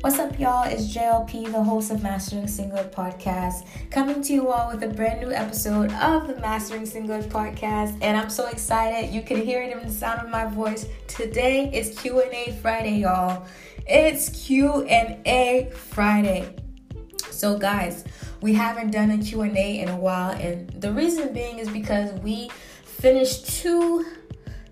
What's up, y'all? It's JLP, the host of Mastering Singlehood podcast, coming to you all with a brand new episode of the Mastering Singlehood podcast. And I'm so excited. You can hear it in the sound of my voice. Today is Q&A Friday, y'all. It's Q&A Friday. So, guys, we haven't done a Q&A in a while, and the reason being is because we finished two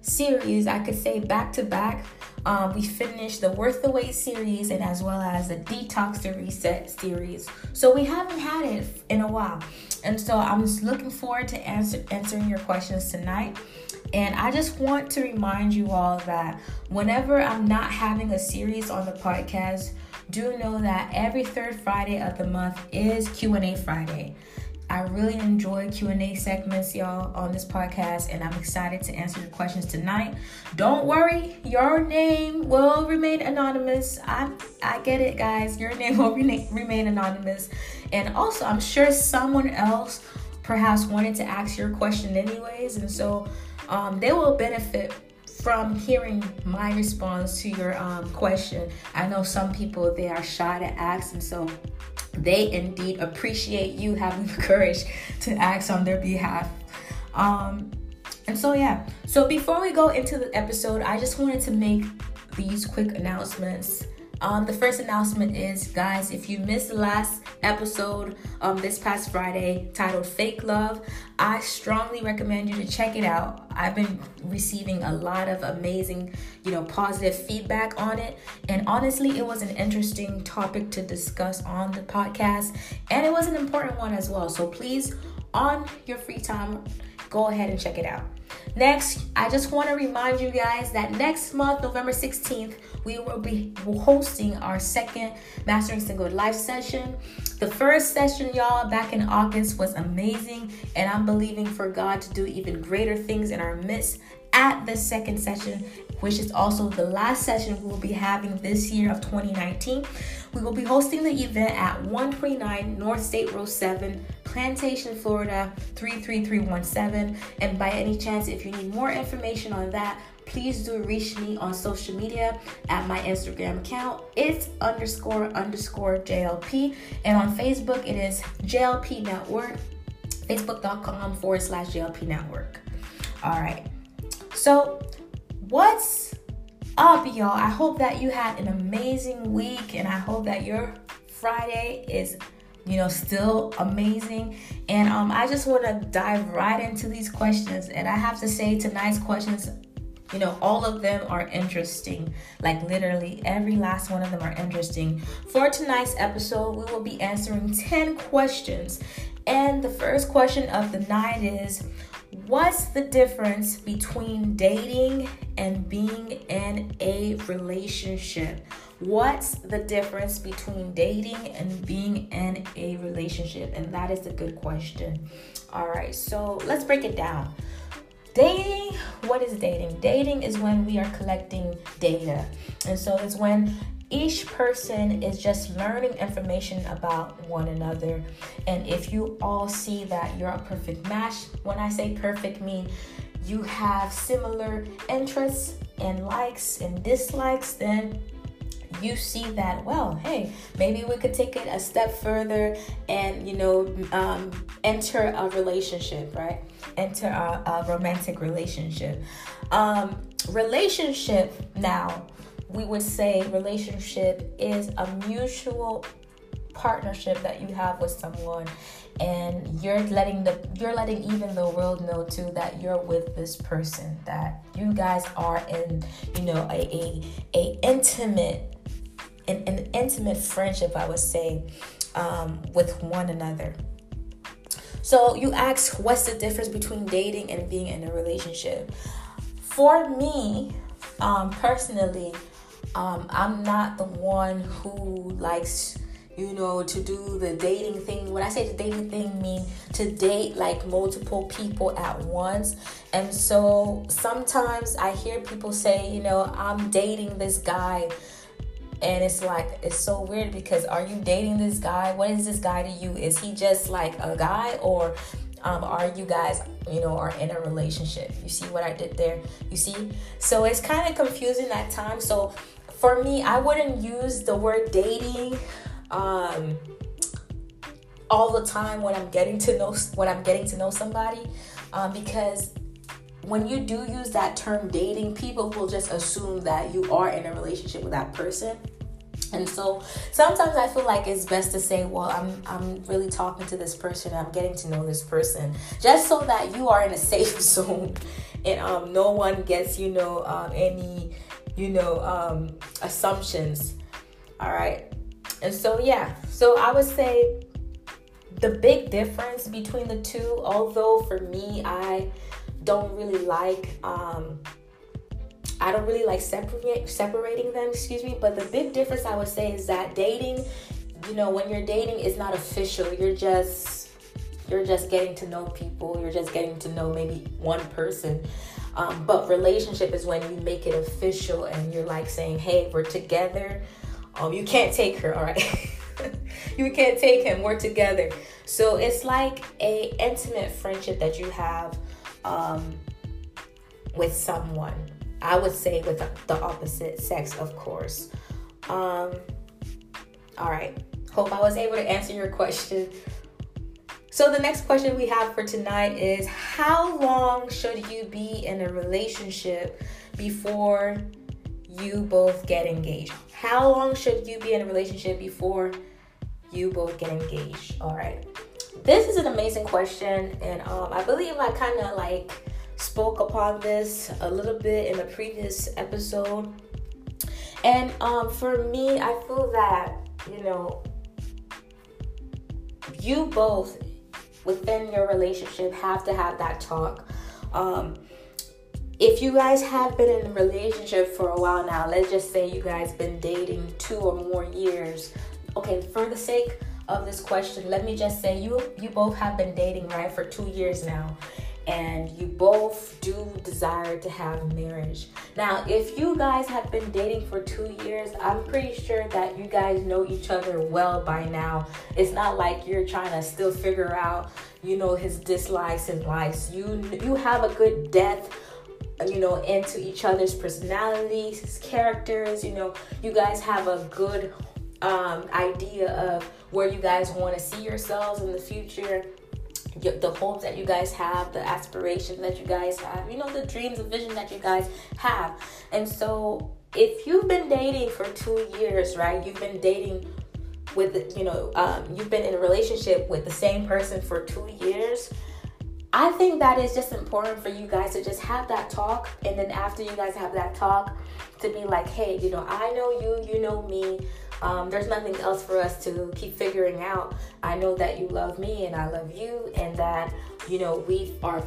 series, I could say back to back um, we finished the Worth the Wait series and as well as the Detox to Reset series. So we haven't had it in a while. And so I'm just looking forward to answer, answering your questions tonight. And I just want to remind you all that whenever I'm not having a series on the podcast, do know that every third Friday of the month is Q&A Friday. I really enjoy Q&A segments, y'all, on this podcast, and I'm excited to answer your questions tonight. Don't worry, your name will remain anonymous. I I get it, guys. Your name will remain, anonymous. And also, I'm sure someone else perhaps wanted to ask your question anyways, and so um, they will benefit from hearing my response to your um, question. I know some people they are shy to ask, and so they indeed appreciate you having the courage to ask on their behalf. Um, and so, yeah. So, before we go into the episode, I just wanted to make these quick announcements. Um, the first announcement is, guys, if you missed the last episode um, this past Friday titled Fake Love, I strongly recommend you to check it out. I've been receiving a lot of amazing, you know, positive feedback on it. And honestly, it was an interesting topic to discuss on the podcast. And it was an important one as well. So please, on your free time, go ahead and check it out. Next, I just want to remind you guys that next month, November 16th, we will be hosting our second Mastering Single Life session. The first session, y'all, back in August was amazing, and I'm believing for God to do even greater things in our midst at the second session, which is also the last session we will be having this year of 2019. We will be hosting the event at 129 North State Road 7, Plantation, Florida 33317. And by any chance, if you need more information on that, please do reach me on social media at my Instagram account. It's underscore underscore JLP. And on Facebook, it is JLP Network, facebook.com forward slash JLP Network. All right. So, what's up, y'all? I hope that you had an amazing week and I hope that your Friday is you know, still amazing. And um, I just want to dive right into these questions. And I have to say, tonight's questions, you know, all of them are interesting. Like literally, every last one of them are interesting. For tonight's episode, we will be answering 10 questions. And the first question of the night is What's the difference between dating and being in a relationship? What's the difference between dating and being in a relationship? And that is a good question. All right, so let's break it down. Dating, what is dating? Dating is when we are collecting data. And so it's when each person is just learning information about one another. And if you all see that you're a perfect match, when I say perfect, mean you have similar interests and likes and dislikes, then you see that well hey maybe we could take it a step further and you know um, enter a relationship right enter a, a romantic relationship. Um, relationship now we would say relationship is a mutual partnership that you have with someone and you're letting the you're letting even the world know too that you're with this person that you guys are in you know a a, a intimate an, an intimate friendship i would say um, with one another so you ask what's the difference between dating and being in a relationship for me um, personally um, I'm not the one who likes, you know, to do the dating thing. When I say the dating thing, mean to date like multiple people at once. And so sometimes I hear people say, you know, I'm dating this guy. And it's like, it's so weird because are you dating this guy? What is this guy to you? Is he just like a guy or um, are you guys you know are in a relationship you see what i did there you see so it's kind of confusing at times so for me, I wouldn't use the word dating um, all the time when I'm getting to know when I'm getting to know somebody um, because when you do use that term dating, people will just assume that you are in a relationship with that person. And so sometimes I feel like it's best to say, well, I'm I'm really talking to this person, I'm getting to know this person, just so that you are in a safe zone and um, no one gets, you know, um, any, you know, um, assumptions. All right. And so yeah, so I would say the big difference between the two, although for me I don't really like um I don't really like separate, separating them, excuse me. But the big difference I would say is that dating, you know, when you're dating, is not official. You're just you're just getting to know people. You're just getting to know maybe one person. Um, but relationship is when you make it official and you're like saying, "Hey, we're together." Um, you can't take her, all right? you can't take him. We're together. So it's like a intimate friendship that you have um, with someone I would say with the opposite sex, of course. Um, all right. Hope I was able to answer your question. So, the next question we have for tonight is How long should you be in a relationship before you both get engaged? How long should you be in a relationship before you both get engaged? All right. This is an amazing question, and um, I believe I kind of like spoke upon this a little bit in a previous episode. And um, for me, I feel that, you know, you both within your relationship have to have that talk. Um, if you guys have been in a relationship for a while now, let's just say you guys been dating two or more years. Okay, for the sake of this question, let me just say you you both have been dating right for two years now and you both do desire to have marriage. Now, if you guys have been dating for two years, I'm pretty sure that you guys know each other well by now. It's not like you're trying to still figure out, you know, his dislikes and likes. You you have a good depth you know into each other's personalities characters you know you guys have a good um, idea of where you guys want to see yourselves in the future the hopes that you guys have, the aspirations that you guys have, you know, the dreams and vision that you guys have. And so, if you've been dating for two years, right, you've been dating with, you know, um, you've been in a relationship with the same person for two years. I think that is just important for you guys to just have that talk. And then, after you guys have that talk, to be like, hey, you know, I know you, you know me um, there's nothing else for us to keep figuring out. I know that you love me and I love you, and that you know we are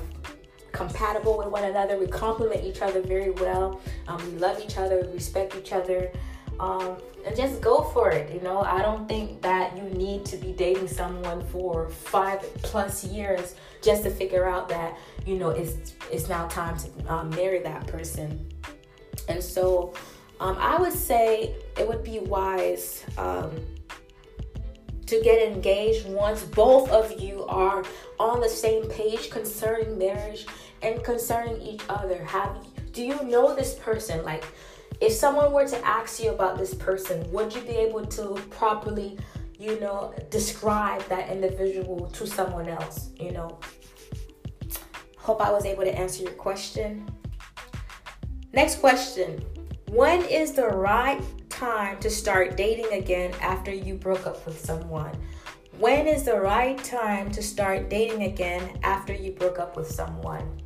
compatible with one another. We complement each other very well. Um, we love each other, respect each other, um, and just go for it. You know, I don't think that you need to be dating someone for five plus years just to figure out that you know it's it's now time to um, marry that person. And so um, I would say it would be wise um, to get engaged once both of you are on the same page concerning marriage and concerning each other. Have do you know this person? Like, if someone were to ask you about this person, would you be able to properly, you know, describe that individual to someone else? You know. Hope I was able to answer your question. Next question when is the right time to start dating again after you broke up with someone? When is the right time to start dating again after you broke up with someone?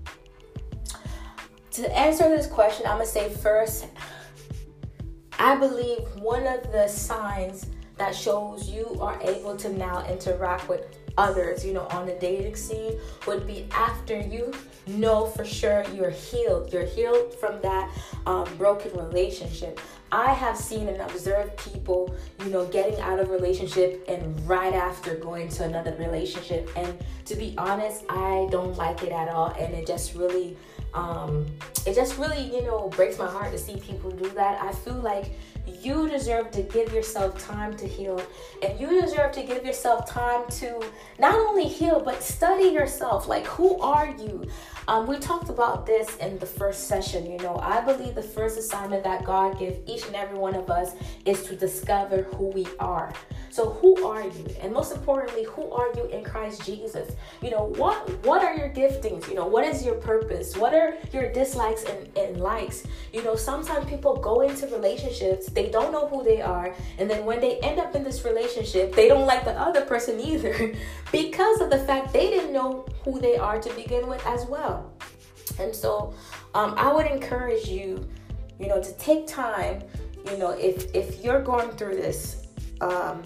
To answer this question, I'm gonna say first, I believe one of the signs that shows you are able to now interact with others, you know, on the dating scene would be after you know for sure you're healed. You're healed from that um, broken relationship. I have seen and observed people, you know, getting out of relationship and right after going to another relationship. And to be honest, I don't like it at all. And it just really Um, it just really, you know, breaks my heart to see people do that. I feel like you deserve to give yourself time to heal, and you deserve to give yourself time to not only heal but study yourself. Like, who are you? Um, we talked about this in the first session. You know, I believe the first assignment that God gives each and every one of us is to discover who we are. So who are you? And most importantly, who are you in Christ Jesus? You know, what what are your giftings? You know, what is your purpose? What are your dislikes and, and likes? You know, sometimes people go into relationships, they don't know who they are, and then when they end up in this relationship, they don't like the other person either because of the fact they didn't know who they are to begin with as well. And so um, I would encourage you, you know, to take time, you know, if if you're going through this, um,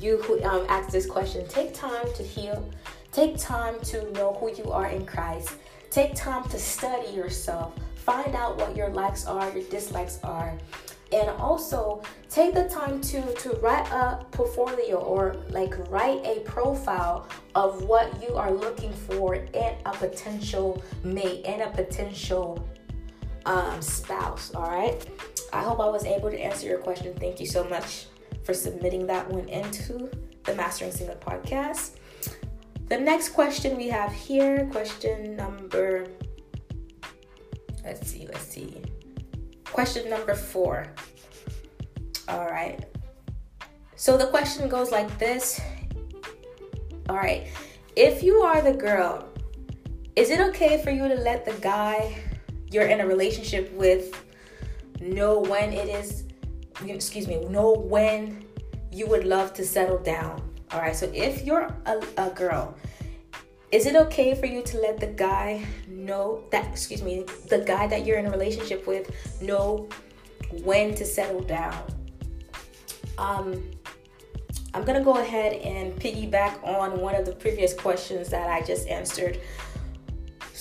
you who um, asked this question, take time to heal. Take time to know who you are in Christ. Take time to study yourself. Find out what your likes are, your dislikes are. And also take the time to to write a portfolio or like write a profile of what you are looking for in a potential mate and a potential um, spouse. All right. I hope I was able to answer your question. Thank you so much for submitting that one into the Mastering Single podcast. The next question we have here, question number, let's see, let's see. Question number four. All right. So the question goes like this. All right. If you are the girl, is it okay for you to let the guy you're in a relationship with know when it is excuse me, know when you would love to settle down. All right, so if you're a, a girl, is it okay for you to let the guy know that, excuse me, the guy that you're in a relationship with know when to settle down? Um, I'm gonna go ahead and piggyback on one of the previous questions that I just answered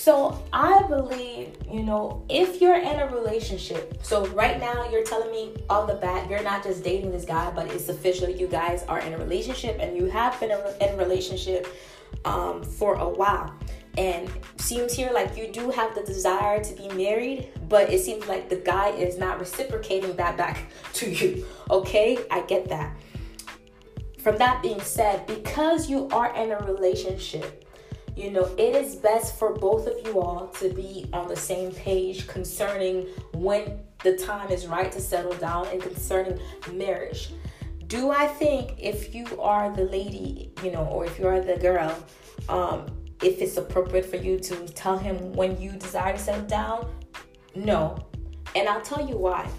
so I believe, you know, if you're in a relationship, so right now you're telling me all the bat, you're not just dating this guy, but it's official. You guys are in a relationship and you have been in a relationship um, for a while. And seems here like you do have the desire to be married, but it seems like the guy is not reciprocating that back to you. Okay, I get that. From that being said, because you are in a relationship, you know, it is best for both of you all to be on the same page concerning when the time is right to settle down and concerning marriage. Do I think if you are the lady, you know, or if you are the girl, um, if it's appropriate for you to tell him when you desire to settle down? No. And I'll tell you why.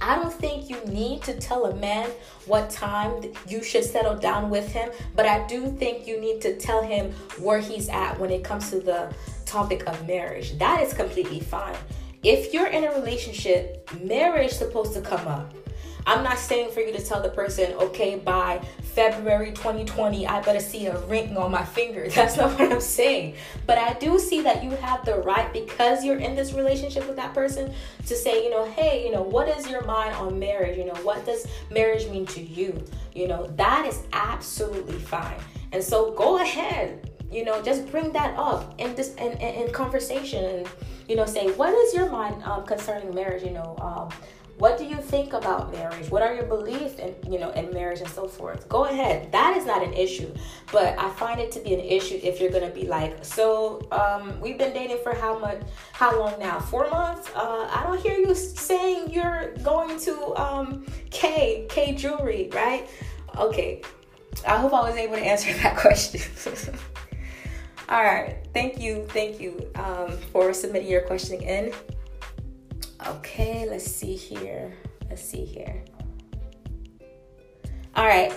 I don't think you need to tell a man what time you should settle down with him, but I do think you need to tell him where he's at when it comes to the topic of marriage. That is completely fine. If you're in a relationship, marriage is supposed to come up. I'm not saying for you to tell the person, okay, by February 2020, I better see a ring on my finger. That's not what I'm saying. But I do see that you have the right, because you're in this relationship with that person, to say, you know, hey, you know, what is your mind on marriage? You know, what does marriage mean to you? You know, that is absolutely fine. And so go ahead, you know, just bring that up in this in, in, in conversation and you know, say, what is your mind um, concerning marriage? You know, um, what do you think about marriage? What are your beliefs in you know in marriage and so forth? Go ahead. That is not an issue, but I find it to be an issue if you're gonna be like, so um, we've been dating for how much? How long now? Four months? Uh, I don't hear you saying you're going to um, K K jewelry, right? Okay. I hope I was able to answer that question. All right. Thank you. Thank you um, for submitting your question in. Okay, let's see here. Let's see here. All right.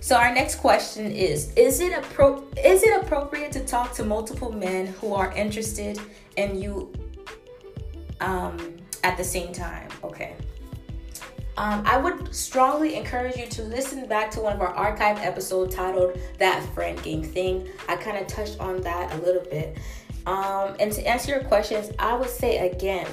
So our next question is is it appro- is it appropriate to talk to multiple men who are interested in you um, at the same time? Okay. Um, I would strongly encourage you to listen back to one of our archive episodes titled That Friend Game Thing. I kind of touched on that a little bit. Um, and to answer your questions, I would say again,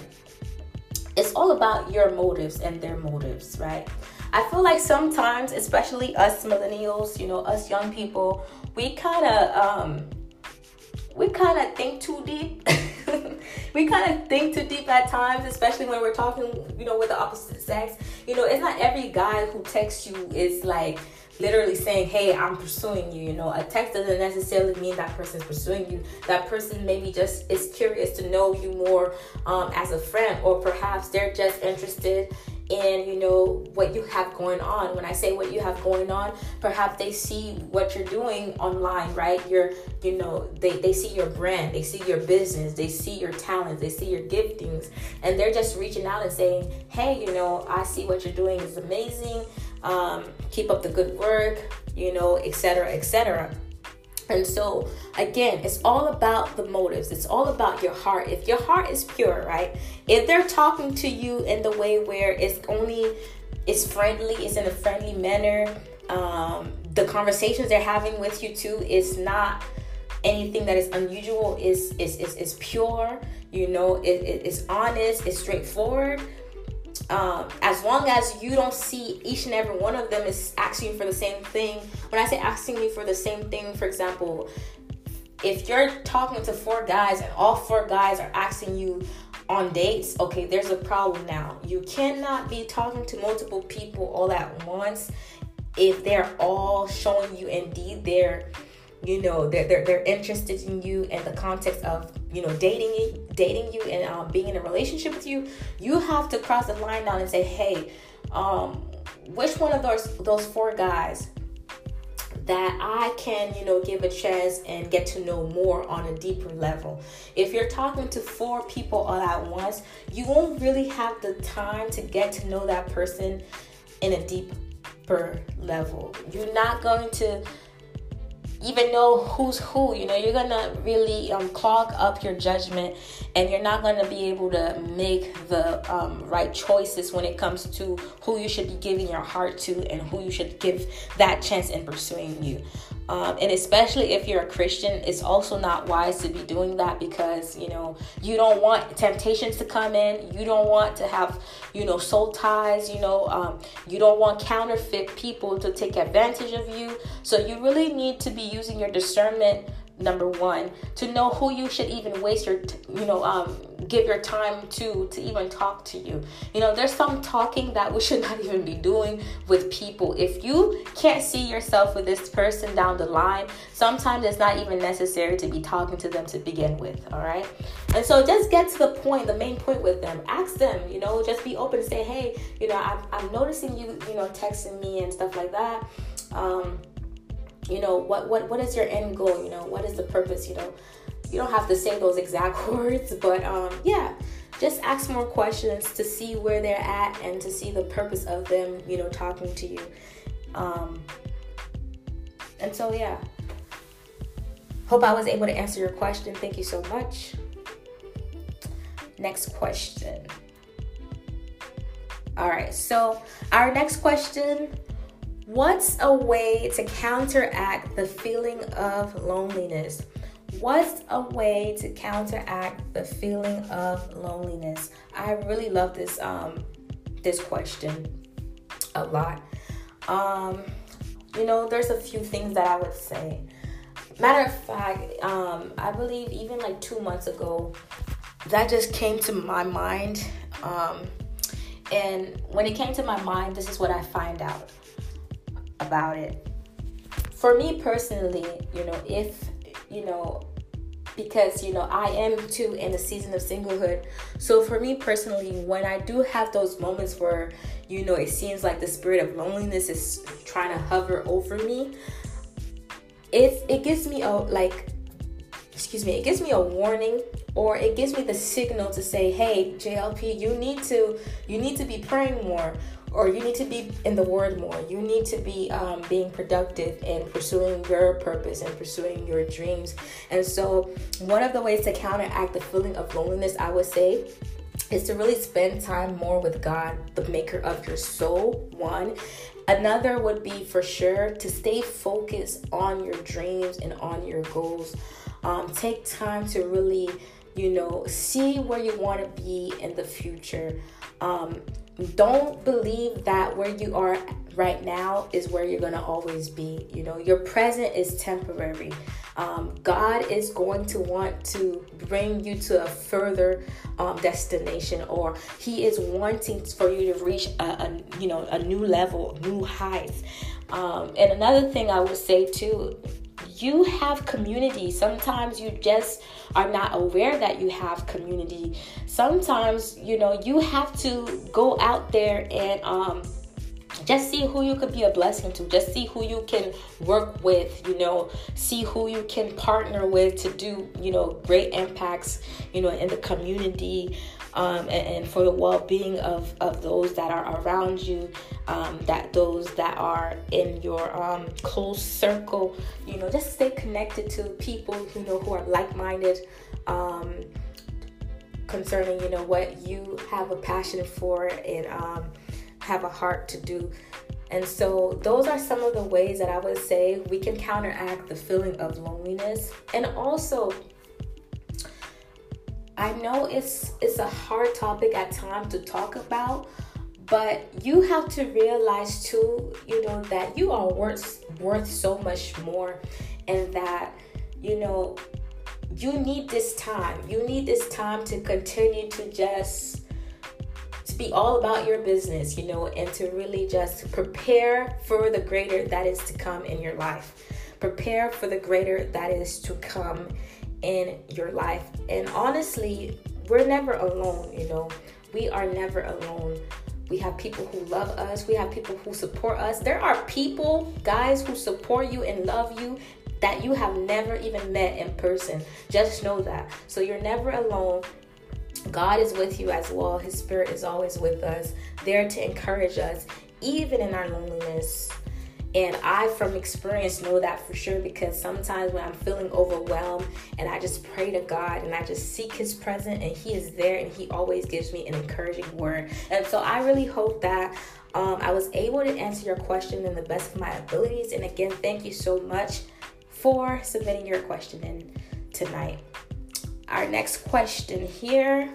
it's all about your motives and their motives, right? I feel like sometimes, especially us millennials, you know, us young people, we kind of um, we kind of think too deep. we kind of think too deep at times, especially when we're talking, you know, with the opposite sex. You know, it's not every guy who texts you is like literally saying, Hey, I'm pursuing you. You know, a text doesn't necessarily mean that person's pursuing you. That person maybe just is curious to know you more um, as a friend, or perhaps they're just interested in you know what you have going on when i say what you have going on perhaps they see what you're doing online right you're you know they, they see your brand they see your business they see your talents they see your giftings and they're just reaching out and saying hey you know i see what you're doing is amazing um, keep up the good work you know etc etc and so, again, it's all about the motives. It's all about your heart. If your heart is pure, right? If they're talking to you in the way where it's only it's friendly, it's in a friendly manner, um, the conversations they're having with you too is not anything that is unusual. is is is, is pure. You know, it, it, it's honest. It's straightforward um, as long as you don't see each and every one of them is asking for the same thing. When I say asking you for the same thing, for example, if you're talking to four guys and all four guys are asking you on dates, okay, there's a problem now. You cannot be talking to multiple people all at once if they're all showing you indeed they're you know they're, they're, they're interested in you in the context of you know dating dating you and um, being in a relationship with you you have to cross the line down and say hey um, which one of those those four guys that I can, you know, give a chance and get to know more on a deeper level. If you're talking to four people all at once, you won't really have the time to get to know that person in a deeper level. You're not going to even know who's who. You know, you're gonna really um, clog up your judgment, and you're not gonna be able to make the um, right choices when it comes to who you should be giving your heart to and who you should give that chance in pursuing you. Um, and especially if you're a Christian, it's also not wise to be doing that because you know you don't want temptations to come in. You don't want to have you know soul ties. You know um, you don't want counterfeit people to take advantage of you. So you really need to be using your discernment number one to know who you should even waste your you know um give your time to to even talk to you. You know there's some talking that we should not even be doing with people. If you can't see yourself with this person down the line sometimes it's not even necessary to be talking to them to begin with all right? And so just get to the point the main point with them. Ask them you know just be open and say hey you know i'm, I'm noticing you you know texting me and stuff like that. Um you know what what what is your end goal you know what is the purpose you know? You don't have to say those exact words but um yeah just ask more questions to see where they're at and to see the purpose of them you know talking to you. Um and so yeah. Hope i was able to answer your question. Thank you so much. Next question. All right so our next question What's a way to counteract the feeling of loneliness? What's a way to counteract the feeling of loneliness? I really love this um this question a lot. Um you know, there's a few things that I would say. Matter of fact, um I believe even like 2 months ago that just came to my mind um and when it came to my mind, this is what I find out about it. For me personally, you know, if, you know, because you know I am too in the season of singlehood. So for me personally, when I do have those moments where you know it seems like the spirit of loneliness is trying to hover over me, it it gives me a like excuse me, it gives me a warning or it gives me the signal to say, "Hey, JLP, you need to you need to be praying more or you need to be in the word more. You need to be um, being productive and pursuing your purpose and pursuing your dreams. And so, one of the ways to counteract the feeling of loneliness, I would say, is to really spend time more with God, the maker of your soul. One. Another would be for sure to stay focused on your dreams and on your goals. Um, take time to really you know, see where you want to be in the future. Um, don't believe that where you are right now is where you're going to always be. You know, your present is temporary. Um, God is going to want to bring you to a further um, destination, or He is wanting for you to reach a, a you know a new level, new heights. Um, and another thing I would say too you have community. Sometimes you just are not aware that you have community. Sometimes, you know, you have to go out there and um just see who you could be a blessing to just see who you can work with you know see who you can partner with to do you know great impacts you know in the community um, and, and, for the well-being of, of those that are around you um, that those that are in your um, close circle you know just stay connected to people you know who are like-minded um, concerning you know what you have a passion for and um, have a heart to do and so, those are some of the ways that I would say we can counteract the feeling of loneliness. And also, I know it's it's a hard topic at times to talk about, but you have to realize too, you know, that you are worth worth so much more and that you know you need this time. You need this time to continue to just to be all about your business, you know, and to really just prepare for the greater that is to come in your life. Prepare for the greater that is to come in your life. And honestly, we're never alone, you know. We are never alone. We have people who love us. We have people who support us. There are people, guys, who support you and love you that you have never even met in person. Just know that. So you're never alone. God is with you as well. His spirit is always with us, there to encourage us, even in our loneliness. And I, from experience, know that for sure because sometimes when I'm feeling overwhelmed and I just pray to God and I just seek His presence and He is there and He always gives me an encouraging word. And so I really hope that um, I was able to answer your question in the best of my abilities. And again, thank you so much for submitting your question in tonight. Our next question here.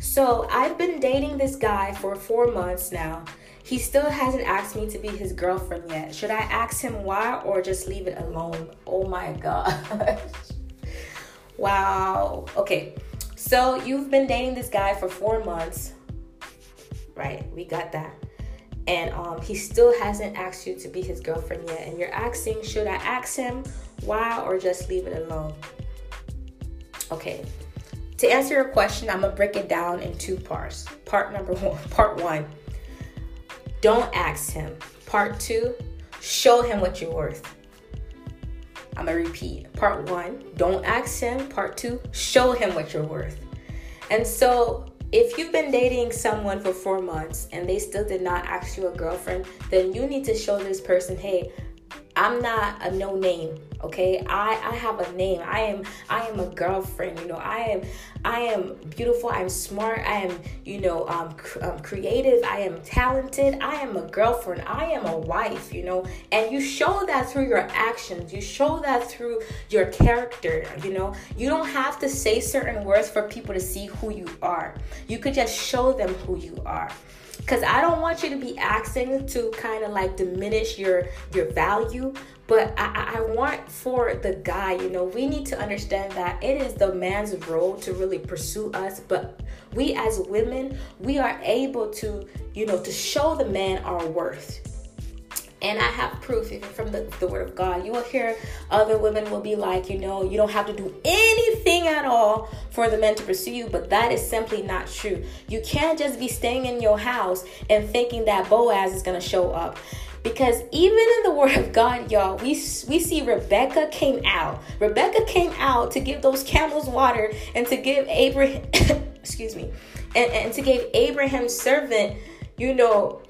So I've been dating this guy for four months now. He still hasn't asked me to be his girlfriend yet. Should I ask him why or just leave it alone? Oh my gosh. wow. Okay. So you've been dating this guy for four months. Right. We got that. And um, he still hasn't asked you to be his girlfriend yet. And you're asking, should I ask him why or just leave it alone? Okay. To answer your question, I'm gonna break it down in two parts. Part number one, part one don't ask him. Part two, show him what you're worth. I'm gonna repeat. Part one, don't ask him. Part two, show him what you're worth. And so, if you've been dating someone for four months and they still did not ask you a girlfriend, then you need to show this person, hey, I'm not a no name okay? I i have a name. I am i am a girlfriend you know? I am i am beautiful. I'm smart. I am you know um, cr- um, creative. I am talented. I am a girlfriend. I am a wife you know? And you show that through your actions. You show that through your character you know? You don't have to say certain words for people to see who you are. You could just show them who you are because i don't want you to be asking to kind of like diminish your your value but I, I want for the guy, you know, we need to understand that it is the man's role to really pursue us. But we as women, we are able to, you know, to show the man our worth. And I have proof even from the, the word of God. You will hear other women will be like, you know, you don't have to do anything at all for the men to pursue you, but that is simply not true. You can't just be staying in your house and thinking that Boaz is going to show up. Because even in the Word of God, y'all, we, we see Rebecca came out. Rebecca came out to give those camels water and to give Abraham, excuse me, and, and to give Abraham's servant, you know,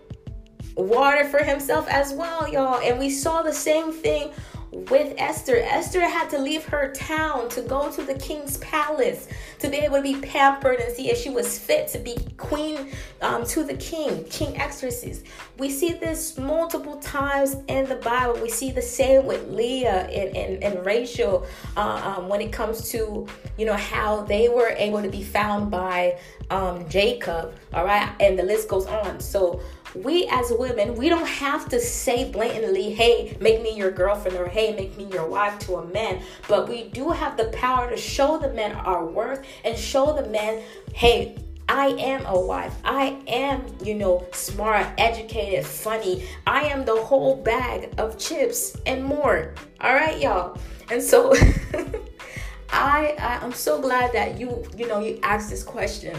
water for himself as well, y'all. And we saw the same thing with Esther. Esther had to leave her town to go to the king's palace to be able to be pampered and see if she was fit to be queen um, to the king, King Xerxes. We see this multiple times in the Bible. We see the same with Leah and, and, and Rachel uh, um, when it comes to, you know, how they were able to be found by um, Jacob, all right? And the list goes on. So we as women, we don't have to say blatantly, hey, make me your girlfriend or hey, make me your wife to a man. But we do have the power to show the men our worth and show the men, hey, I am a wife. I am, you know, smart, educated, funny. I am the whole bag of chips and more. All right, y'all. And so I, I I'm so glad that you, you know, you asked this question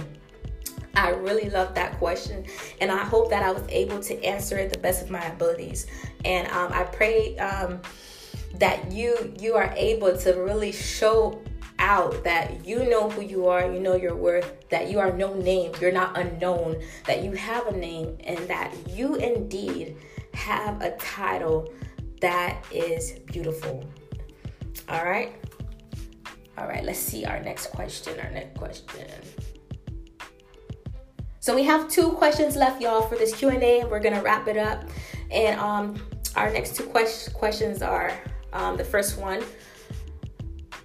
I really love that question, and I hope that I was able to answer it the best of my abilities. And um, I pray um, that you you are able to really show out that you know who you are, you know your worth, that you are no name, you're not unknown, that you have a name, and that you indeed have a title that is beautiful. All right. All right, let's see our next question. Our next question. So we have two questions left, y'all, for this Q and A, and we're gonna wrap it up. And um, our next two quest- questions are um, the first one.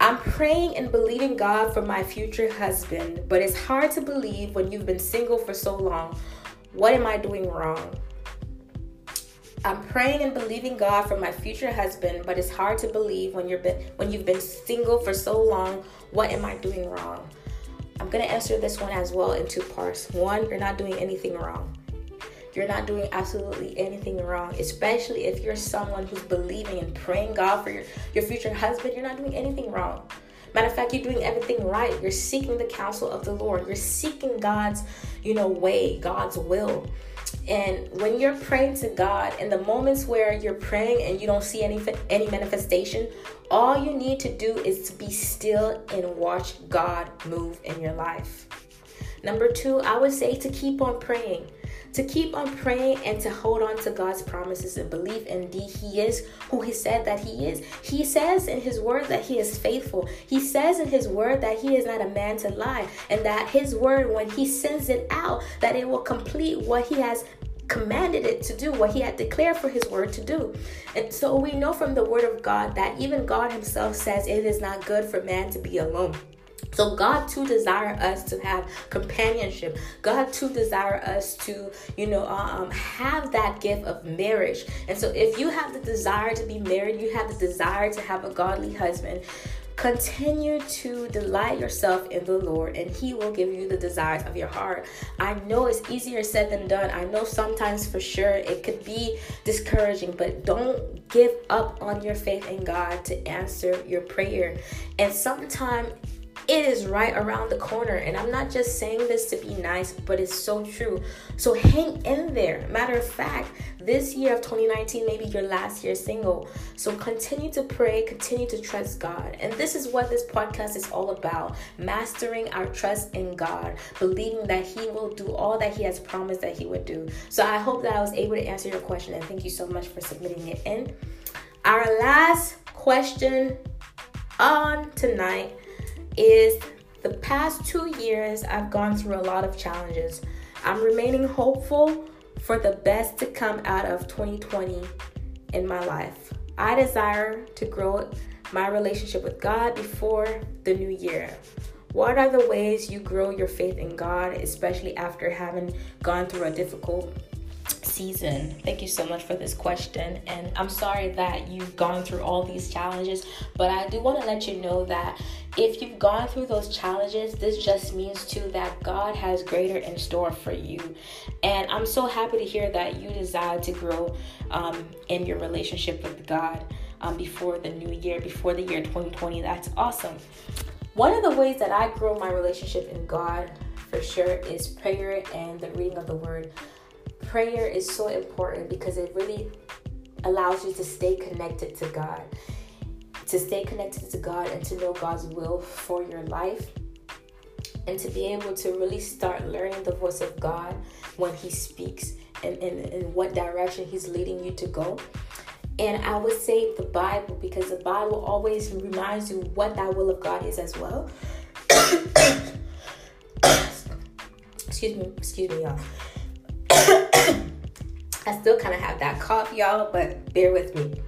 I'm praying and believing God for my future husband, but it's hard to believe when you've been single for so long. What am I doing wrong? I'm praying and believing God for my future husband, but it's hard to believe when you're been, when you've been single for so long. What am I doing wrong? I'm going to answer this one as well in two parts. One, you're not doing anything wrong. You're not doing absolutely anything wrong, especially if you're someone who's believing and praying God for your, your future husband. You're not doing anything wrong. Matter of fact, you're doing everything right. You're seeking the counsel of the Lord. You're seeking God's, you know, way, God's will. And when you're praying to God, in the moments where you're praying and you don't see any any manifestation, all you need to do is to be still and watch God move in your life. Number 2, I would say to keep on praying to keep on praying and to hold on to God's promises and believe indeed He is who He said that He is. He says in His word that He is faithful. He says in His word that He is not a man to lie, and that His word, when He sends it out, that it will complete what He has commanded it to do what he had declared for his word to do. And so we know from the word of God that even God himself says it is not good for man to be alone. So God too desire us to have companionship. God too desire us to, you know, um, have that gift of marriage. And so if you have the desire to be married, you have the desire to have a godly husband. Continue to delight yourself in the Lord, and He will give you the desires of your heart. I know it's easier said than done. I know sometimes for sure it could be discouraging, but don't give up on your faith in God to answer your prayer. And sometimes it is right around the corner. And I'm not just saying this to be nice, but it's so true. So hang in there. Matter of fact, this year of 2019 may be your last year single. So continue to pray, continue to trust God. And this is what this podcast is all about mastering our trust in God, believing that He will do all that He has promised that He would do. So I hope that I was able to answer your question. And thank you so much for submitting it in. Our last question on tonight is the past two years, I've gone through a lot of challenges. I'm remaining hopeful for the best to come out of 2020 in my life. I desire to grow my relationship with God before the new year. What are the ways you grow your faith in God, especially after having gone through a difficult season. Thank you so much for this question. And I'm sorry that you've gone through all these challenges, but I do want to let you know that if you've gone through those challenges, this just means too that God has greater in store for you. And I'm so happy to hear that you desire to grow um, in your relationship with God um, before the new year, before the year 2020. That's awesome. One of the ways that I grow my relationship in God for sure is prayer and the reading of the word prayer is so important because it really allows you to stay connected to God, to stay connected to God and to know God's will for your life, and to be able to really start learning the voice of God when He speaks and in what direction He's leading you to go. And I would say the Bible because the Bible always reminds you what that will of God is as well. excuse me, excuse me, y'all. I still kind of have that cough, y'all, but bear with me.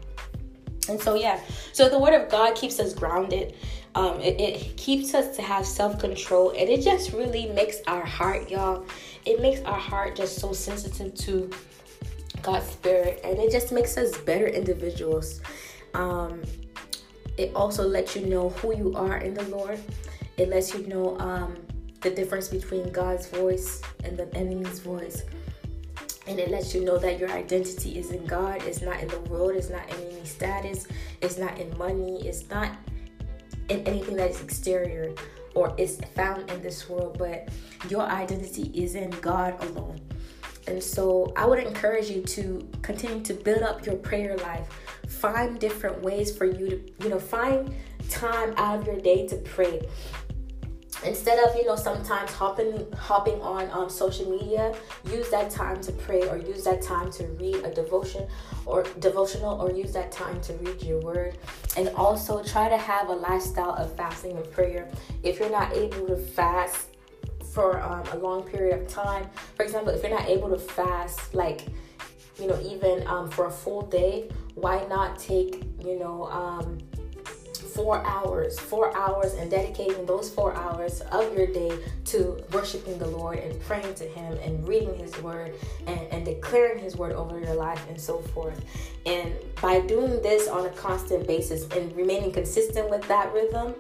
And so, yeah, so the Word of God keeps us grounded. Um, it, it keeps us to have self control, and it just really makes our heart, y'all. It makes our heart just so sensitive to God's Spirit, and it just makes us better individuals. Um, it also lets you know who you are in the Lord. It lets you know um, the difference between God's voice and the enemy's voice and it lets you know that your identity is in God, it's not in the world, it's not in any status, it's not in money, it's not in anything that is exterior or is found in this world, but your identity is in God alone. And so I would encourage you to continue to build up your prayer life. Find different ways for you to, you know, find time out of your day to pray instead of you know sometimes hopping hopping on um, social media use that time to pray or use that time to read a devotion or devotional or use that time to read your word. And also try to have a lifestyle of fasting and prayer. If you're not able to fast for um, a long period of time for example if you're not able to fast like you know even um, for a full day why not take you know um, four hours, four hours, and dedicating those four hours of your day to worshiping the Lord and praying to Him and reading His Word and, and declaring His Word over your life and so forth. And by doing this on a constant basis and remaining consistent with that rhythm,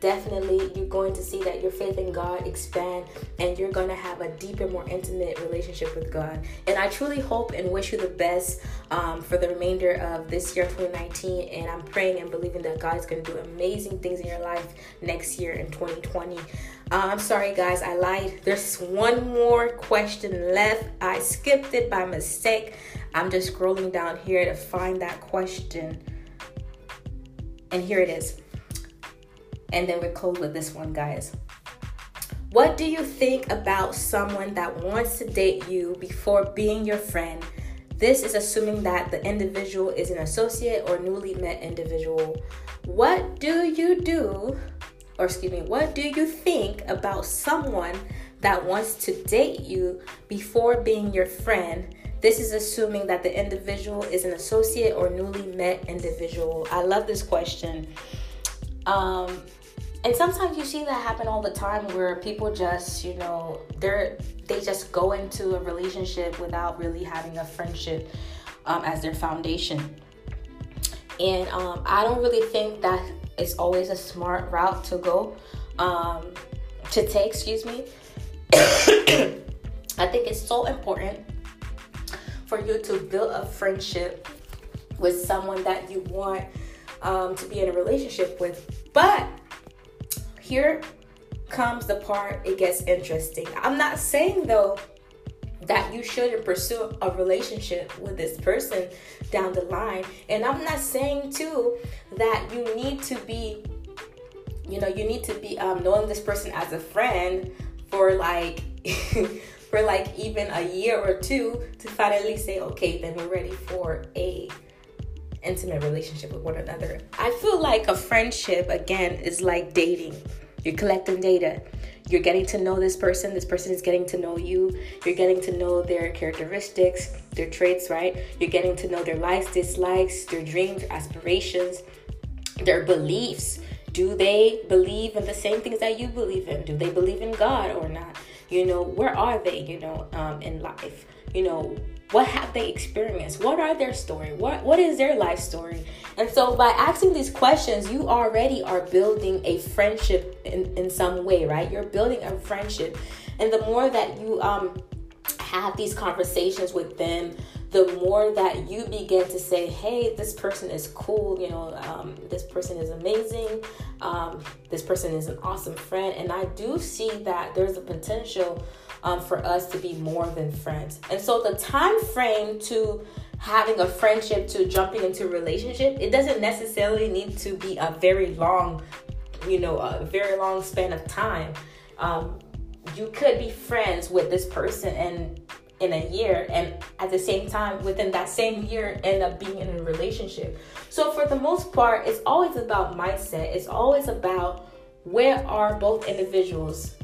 definitely you're going to see that your faith in God expand and you're going to have a deeper, more intimate relationship with God. And I truly hope and wish you the best um, for the remainder of this year, 2019. And I'm praying and believing that God is going to do amazing things in your life next year in 2020. Uh, I'm sorry, guys, I lied. There's one more question left. I skipped it by mistake. I'm just scrolling down here to find that question. And here it is. And then we close with this one, guys. What do you think about someone that wants to date you before being your friend? This is assuming that the individual is an associate or newly met individual. What do you do, or excuse me, what do you think about someone that wants to date you before being your friend? This is assuming that the individual is an associate or newly met individual. I love this question. Um, and sometimes you see that happen all the time where people just you know they're they just go into a relationship without really having a friendship um, as their foundation. And um, i don't really think that is always a smart route to go um, to take excuse me. I think it's so important for you to build a friendship with someone that you want um, to be in a relationship with. But here comes the part it gets interesting. I'm not saying though that you shouldn't pursue a relationship with this person down the line. And I'm not saying too that you need to be, you know, you need to be um, knowing this person as a friend for like. for like even a year or two to finally say okay then we're ready for a intimate relationship with one another. I feel like a friendship, again, is like dating. You're collecting data. You're getting to know this person. This person is getting to know you. You're getting to know their characteristics, their traits, right? You're getting to know their likes, dislikes, their dreams, aspirations, their beliefs. Do they believe in the same things that you believe in? Do they believe in God or not? You know, where are they, you know, um, in life? You know, what have they experienced? What are their story? What what is their life story? And so by asking these questions you already are building a friendship in, in some way right? You're building a friendship. And the more that you um have these conversations with them the more that you begin to say hey this person is cool you know um, this person is amazing um, this person is an awesome friend. And i do see that there's a potential um, for us to be more than friends. And so the time frame to having a friendship to jumping into a relationship, it doesn't necessarily need to be a very long, you know, a very long span of time. Um, you could be friends with this person and in a year and at the same time within that same year end up being in a relationship so for the most part it's always about mindset it's always about where are both individuals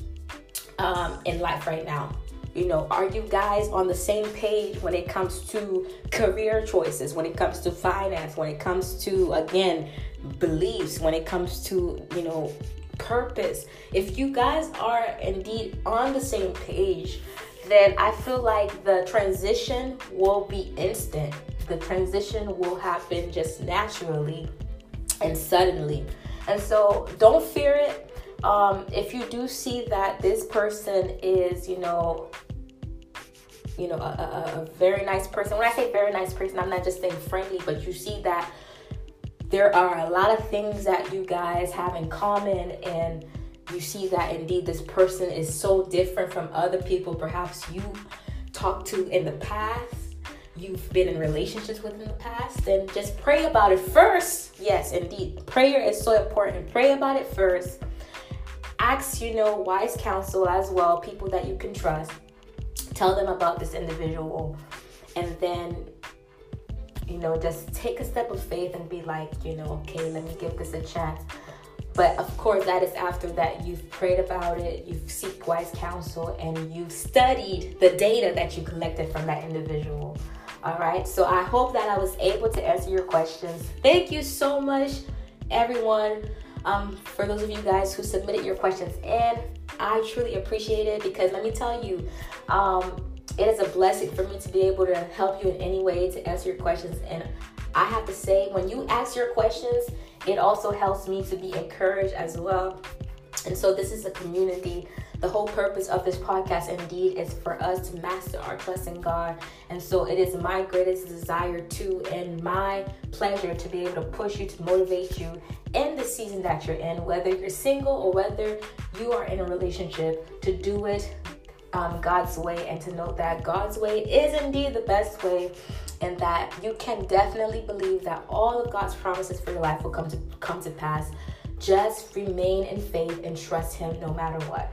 um, in life right now you know are you guys on the same page when it comes to career choices when it comes to finance when it comes to again beliefs when it comes to you know purpose if you guys are indeed on the same page then I feel like the transition will be instant. The transition will happen just naturally and suddenly. And so don't fear it. Um, if you do see that this person is, you know, you know, a, a, a very nice person. When I say very nice person, I'm not just saying friendly, but you see that there are a lot of things that you guys have in common and you see that indeed this person is so different from other people. Perhaps you talked to in the past you've been in relationships with in the past then just pray about it first. Yes indeed. Prayer is so important. Pray about it first ask you know wise counsel as well people that you can trust tell them about this individual and then you know just take a step of faith and be like you know okay let me give this a chance but of course, that is after that you've prayed about it, you've seek wise counsel, and you've studied the data that you collected from that individual. All right. So I hope that I was able to answer your questions. Thank you so much, everyone. Um, for those of you guys who submitted your questions and I truly appreciate it because let me tell you, um, it is a blessing for me to be able to help you in any way to answer your questions. And I have to say, when you ask your questions, it also helps me to be encouraged as well. And so, this is a community. The whole purpose of this podcast, indeed, is for us to master our trust in God. And so, it is my greatest desire to and my pleasure to be able to push you, to motivate you in the season that you're in, whether you're single or whether you are in a relationship, to do it um, God's way and to know that God's way is indeed the best way and that you can definitely believe that all of God's promises for your life will come to come to pass. Just remain in faith and trust him no matter what.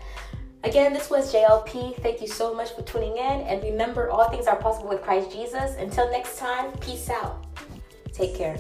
Again, this was JLP. Thank you so much for tuning in. And remember, all things are possible with Christ Jesus. Until next time, peace out. Take care.